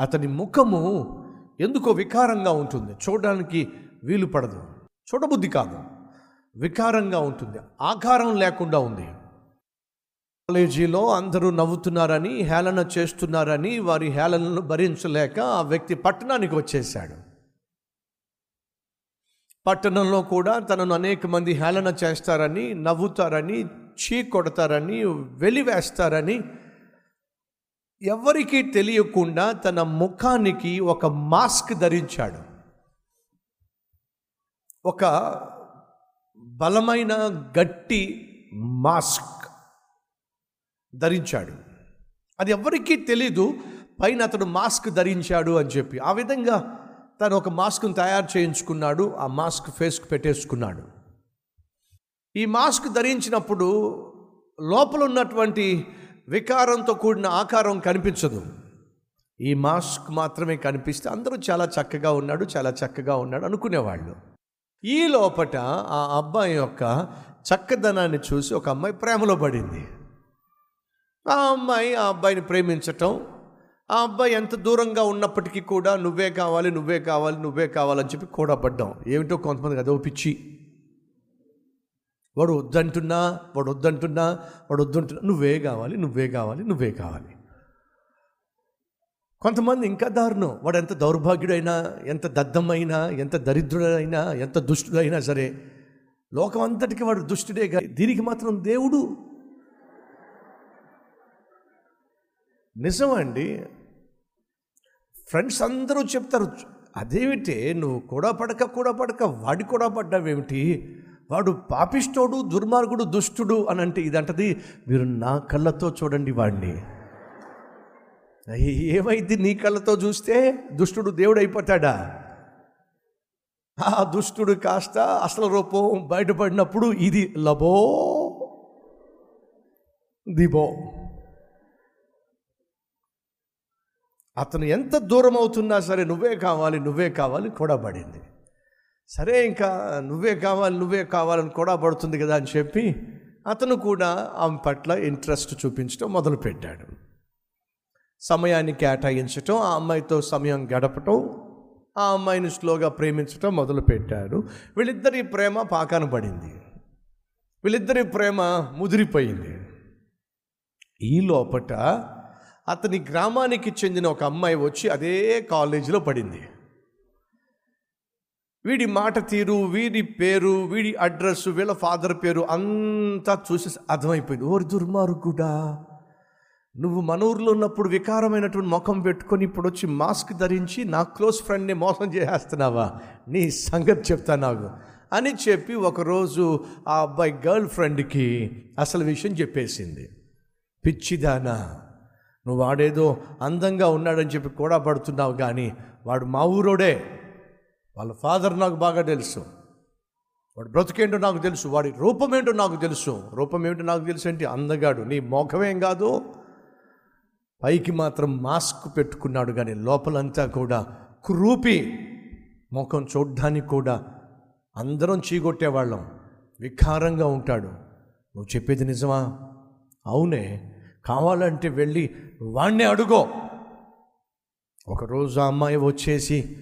అతని ముఖము ఎందుకో వికారంగా ఉంటుంది. చూడడానికి వీలు పడదు. చూడబుద్ధి కాదు. వికారంగా ఉంటుంది. ఆకారం లేకుండా ఉంది. కాలేజీలో అందరూ నవ్వుతున్నారని హేళన చేస్తున్నారని వారి హేళనను భరించలేక ఆ వ్యక్తి పట్టణానికి వచ్చేసాడు పట్టణంలో కూడా తనను అనేక మంది హేళన చేస్తారని నవ్వుతారని చీ కొడతారని వెలివేస్తారని ఎవరికీ తెలియకుండా తన ముఖానికి ఒక మాస్క్ ధరించాడు. ఒక బలమైన గట్టి మాస్క్ ధరించాడు. అది ఎవరికీ తెలీదు పైన అతడు మాస్క్ ధరించాడు అని చెప్పి. ఆ విధంగా తను ఒక మాస్క్ను తయారు చేయించుకున్నాడు ఆ మాస్క్ ఫేస్కు పెట్టేసుకున్నాడు. ఈ మాస్క్ ధరించినప్పుడు లోపల ఉన్నటువంటి వికారంతో కూడిన ఆకారం కనిపించదు. ఈ మాస్క్ మాత్రమే కనిపిస్తే అందరూ చాలా చక్కగా ఉన్నాడు చాలా చక్కగా ఉన్నాడు అనుకునేవాళ్ళు. ఈ లోపట ఆ అబ్బాయి యొక్క చక్కదనాన్ని చూసి ఒక అమ్మాయి ప్రేమలో పడింది. ఆ అమ్మాయి ఆ అబ్బాయిని ప్రేమించటం ఆ అబ్బాయి ఎంత దూరంగా ఉన్నప్పటికీ కూడా నువ్వే కావాలి నువ్వే కావాలి నువ్వే కావాలని చెప్పి కూడా పడ్డాం ఏమిటో కొంతమందికి అదో పిచ్చి. వాడు వద్దంటున్నా వాడు వద్దంటున్నా వాడు వద్దంటున్నా నువ్వే కావాలి నువ్వే కావాలి నువ్వే కావాలి. కొంతమంది ఇంకా దారుణం. వాడు ఎంత దౌర్భాగ్యుడైనా ఎంత దద్దమైనా ఎంత దరిద్రుడైనా ఎంత దుష్టుడైనా సరే లోకం అంతటికి వాడు దుష్టుడే కానీ దీనికి మాత్రం దేవుడు. నిజమండి ఫ్రెండ్స్ అందరూ చెప్తారు అదేమిటి నువ్వు కూడా పడక కూడా పడక వాడి కూడా పడ్డావేమిటి? వాడు పాపిష్టోడు దుర్మార్గుడు దుష్టుడు అని అంటే ఇదంటది. మీరు నా కళ్ళతో చూడండి వాడిని ఏమైంది నీ కళ్ళతో చూస్తే? దుష్టుడు దేవుడు అయిపోతాడా ఆ దుష్టుడు కాస్త అసలు రూపం బయటపడినప్పుడు ఇది లబో దిబో. అతను ఎంత దూరం అవుతున్నా సరే నువ్వే కావాలి నువ్వే కావాలి కూడా పడింది సరే ఇంకా నువ్వే కావాలి నువ్వే కావాలని కూడా పడుతుంది కదా అని చెప్పి అతను కూడా ఆమె పట్ల ఇంట్రెస్ట్ చూపించడం మొదలుపెట్టాడు. సమయాన్ని కేటాయించటం ఆ అమ్మాయితో సమయం గడపటం ఆ అమ్మాయిని స్లోగా ప్రేమించటం మొదలుపెట్టాడు. వీళ్ళిద్దరి ప్రేమ పాకాన పడింది. వీళ్ళిద్దరి ప్రేమ ముదిరిపోయింది. ఈ లోపట అతని గ్రామానికి చెందిన ఒక అమ్మాయి వచ్చి అదే కాలేజీలో పడింది. వీడి మాట తీరు వీడి పేరు వీడి అడ్రస్ వీళ్ళ ఫాదర్ పేరు అంతా చూసి అర్థమైపోయింది. ఓరి దుర్మార్గుడా నువ్వు మన ఊర్లో ఉన్నప్పుడు వికారమైనటువంటి ముఖం పెట్టుకొని ఇప్పుడు వచ్చి మాస్క్ ధరించి నా క్లోజ్ ఫ్రెండ్ని మోసం చేసేస్తున్నావా? నీ సంగతి చెప్తా నాకు. అని చెప్పి ఒకరోజు ఆ అబ్బాయి గర్ల్ ఫ్రెండ్కి అసలు విషయం చెప్పేసింది. పిచ్చిదానా నువ్వు వాడేదో అందంగా ఉన్నాడని చెప్పి కూడా పడుతున్నావు కానీ వాడు మా ఊరోడే. వాళ్ళ ఫాదర్ నాకు బాగా తెలుసు. వాడు బ్రతుకేంటో నాకు తెలుసు. వాడి రూపం ఏంటో నాకు తెలుసు. రూపం ఏమిటో నాకు తెలుసు ఏంటి అందగాడు. నీ మోఖమేం కాదు. పైకి మాత్రం మాస్క్ పెట్టుకున్నాడు కానీ లోపలంతా కూడా కురూపి. ముఖం చూడ్డానికి కూడా అందరం చీగొట్టేవాళ్ళం. వికారంగా ఉంటాడు. నువ్వు చెప్పేది నిజమా? అవునే. కావాలంటే వెళ్ళి వాణ్ణి అడుగో. ఒకరోజు ఆ అమ్మాయి వచ్చేసి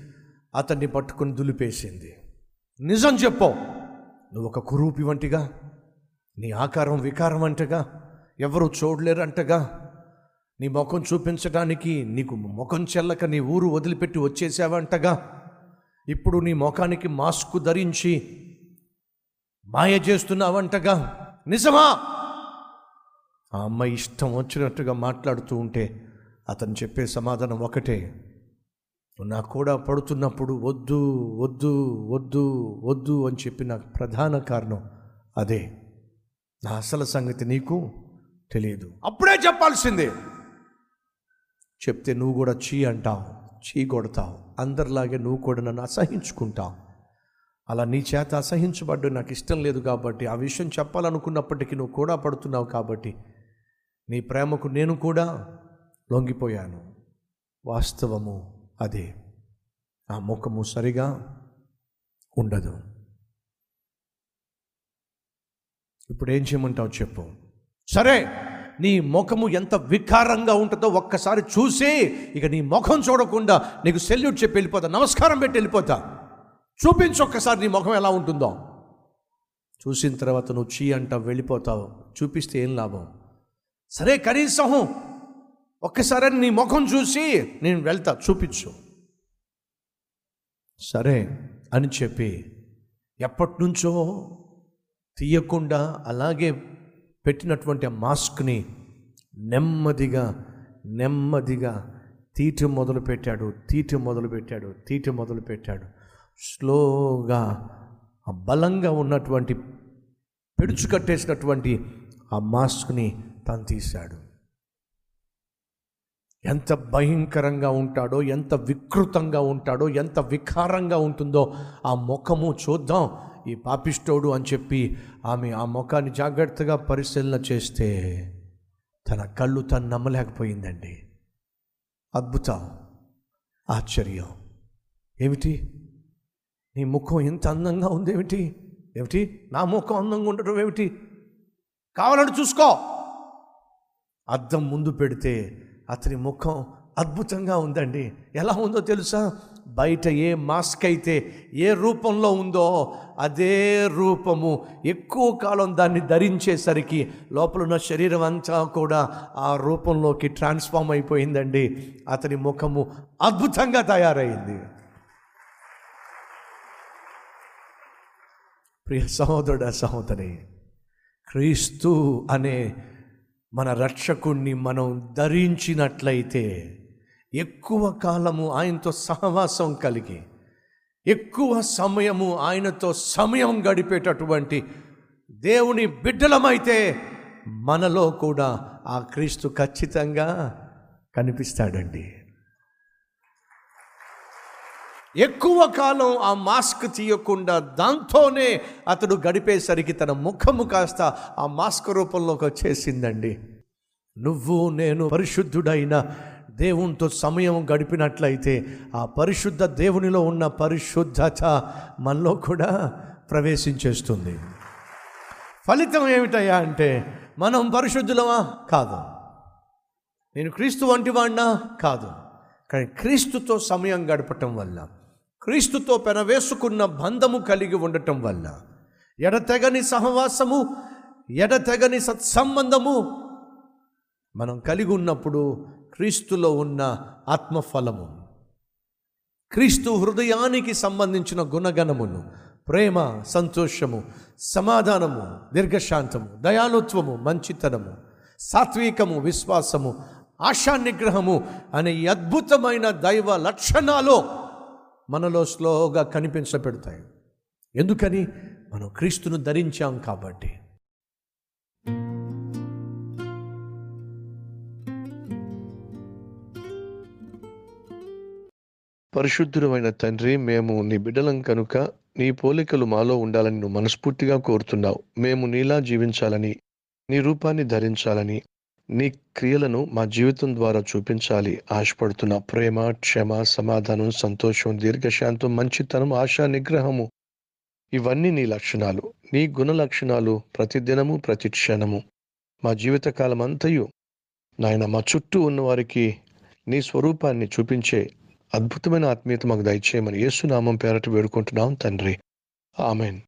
అతన్ని పట్టుకుని దులిపేసింది. నిజం చెప్పు. నువ్వు ఒక కురూపి వంటిగా నీ ఆకారం వికారం అంటగా ఎవరు చూడలేరంటగా నీ ముఖం చూపించడానికి నీకు ముఖం చెల్లక నీ ఊరు వదిలిపెట్టి వచ్చేసావంటగా ఇప్పుడు నీ ముఖానికి మాస్క్ ధరించి మాయ చేస్తున్నావంటగా నిజమా? ఆ అమ్మాయి ఇష్టం వచ్చినట్టుగా మాట్లాడుతూ ఉంటే అతను చెప్పే సమాధానం ఒకటే. నాకు కూడా పడుతున్నప్పుడు వద్దు వద్దు వద్దు వద్దు అని చెప్పిన ప్రధాన కారణం అదే. నా అసలు సంగతి నీకు తెలియదు. అప్పుడే చెప్పాల్సిందే. చెప్తే నువ్వు కూడా చీ అంటావు చీ కొడతావు. అందరిలాగే నువ్వు కూడా నన్ను అసహించుకుంటావు. అలా నీ చేత అసహించబడ్డు నాకు ఇష్టం లేదు కాబట్టి ఆ విషయం చెప్పాలనుకున్నప్పటికీ నువ్వు కూడా పడుతున్నావు కాబట్టి నీ ప్రేమకు నేను కూడా లొంగిపోయాను. వాస్తవము అదే. ఆ ముఖము సరిగా ఉండదు. ఇప్పుడు ఏం చేయమంటావు చెప్పు. సరే నీ ముఖము ఎంత వికారంగా ఉంటుందో ఒక్కసారి చూసి ఇక నీ ముఖం చూడకుండా నీకు సెల్యూట్ చెప్పి వెళ్ళిపోతా నమస్కారం పెట్టి వెళ్ళిపోతా. చూపించు ఒక్కసారి నీ ముఖం ఎలా ఉంటుందో. చూసిన తర్వాత నువ్వు చీ అంటావు వెళ్ళిపోతావు. చూపిస్తే ఏం లాభం? సరే కనీసం ఒక్కసారి నీ ముఖం చూసి నేను వెళ్తా చూపించు. సరే అని చెప్పి ఎప్పటి నుంచో తీయకుండా అలాగే పెట్టినటువంటి ఆ మాస్క్ని నెమ్మదిగా నెమ్మదిగా తీటి మొదలు పెట్టాడు తీటి మొదలు పెట్టాడు తీటి మొదలు పెట్టాడు. స్లోగా ఆ బలంగా ఉన్నటువంటి పెడుచు కట్టేసినటువంటి ఆ మాస్క్ని తను తీశాడు. ఎంత భయంకరంగా ఉంటాడో ఎంత వికృతంగా ఉంటాడో ఎంత వికారంగా ఉంటుందో ఆ ముఖము చూద్దాం. ఈ పాపిష్టోడు అని చెప్పి ఆమె ఆ ముఖాన్ని జాగ్రత్తగా పరిశీలన చేస్తే తన కళ్ళు తను నమ్మలేకపోయిందండి. అద్భుతం. ఆశ్చర్యం. ఏమిటి? నీ ముఖం ఎంత అందంగా ఉంది ఏమిటి? ఏమిటి? నా ముఖం అందంగా ఉండటం ఏమిటి? కావాలంటే చూసుకో. అద్దం ముందు పెడితే అతని ముఖం అద్భుతంగా ఉందండి. ఎలా ఉందో తెలుసా? బయట ఏ మాస్క్ అయితే ఏ రూపంలో ఉందో అదే రూపము. ఎక్కువ కాలం దాన్ని ధరించేసరికి లోపల ఉన్న శరీరం అంతా కూడా ఆ రూపంలోకి ట్రాన్స్ఫామ్ అయిపోయిందండి. అతని ముఖము అద్భుతంగా తయారైంది. ప్రియ సహోదరుడ సహోదరి క్రీస్తు అనే మన రక్షకుణ్ణి మనం ధరించినట్లయితే ఎక్కువ కాలము ఆయనతో సహవాసం కలిగి ఎక్కువ సమయము ఆయనతో సమయం గడిపేటటువంటి దేవుని బిడ్డలమైతే మనలో కూడా ఆ క్రీస్తు ఖచ్చితంగా కనిపిస్తాడండి. ఎక్కువ కాలం ఆ మాస్క్ తీయకుండా దాంతోనే అతడు గడిపేసరికి తన ముఖము కాస్త ఆ మాస్క్ రూపంలోకి వచ్చేసిందండి. నువ్వు నేను పరిశుద్ధుడైన దేవునితో సమయం గడిపినట్లయితే ఆ పరిశుద్ధ దేవునిలో ఉన్న పరిశుద్ధత మనలో కూడా ప్రవేశించేస్తుంది. ఫలితం ఏమిటయ్యా అంటే మనం పరిశుద్ధులమా? కాదు. నేను క్రీస్తు వంటి వాడినా? కాదు. కానీ క్రీస్తుతో సమయం గడపటం వల్ల క్రీస్తుతో పెనవేసుకున్న బంధము కలిగి ఉండటం వల్ల ఎడతెగని సహవాసము ఎడతెగని సత్సంబంధము మనం కలిగి ఉన్నప్పుడు క్రీస్తులో ఉన్న ఆత్మఫలము. క్రీస్తు హృదయానికి సంబంధించిన గుణగణమును ప్రేమ సంతోషము సమాధానము దీర్ఘశాంతము దయాలుత్వము మంచితనము సాత్వికము విశ్వాసము ఆశా నిగ్రహము అనే అద్భుతమైన దైవ లక్షణాలు మనలో స్లోగా కనిపించబెడతాయి. ఎందుకని? మనం క్రీస్తును ధరించాం కాబట్టి. పరిశుద్ధుడమైన తండ్రి మేము నీ బిడ్డలం కనుక నీ పోలికలు మాలో ఉండాలని నువ్వు మనస్ఫూర్తిగా కోరుతున్నావు. మేము నీలా జీవించాలని నీ రూపాన్ని ధరించాలని నీ క్రియలను మా జీవితం ద్వారా చూపించాలి. ఆశపడుతున్న ప్రేమ క్షమ సమాధానం సంతోషం దీర్ఘశాంతం మంచితనం ఆశా నిగ్రహము ఇవన్నీ నీ లక్షణాలు. నీ గుణ లక్షణాలు ప్రతిదినము ప్రతి క్షణము. మా జీవితకాలం అంతయు నాయన మా చుట్టూ ఉన్నవారికి నీ స్వరూపాన్ని చూపించే అద్భుతమైన ఆత్మీయత మాకు దయచేయమని యేసునామం పేరట వేడుకుంటున్నాం తండ్రి. ఆమెన్.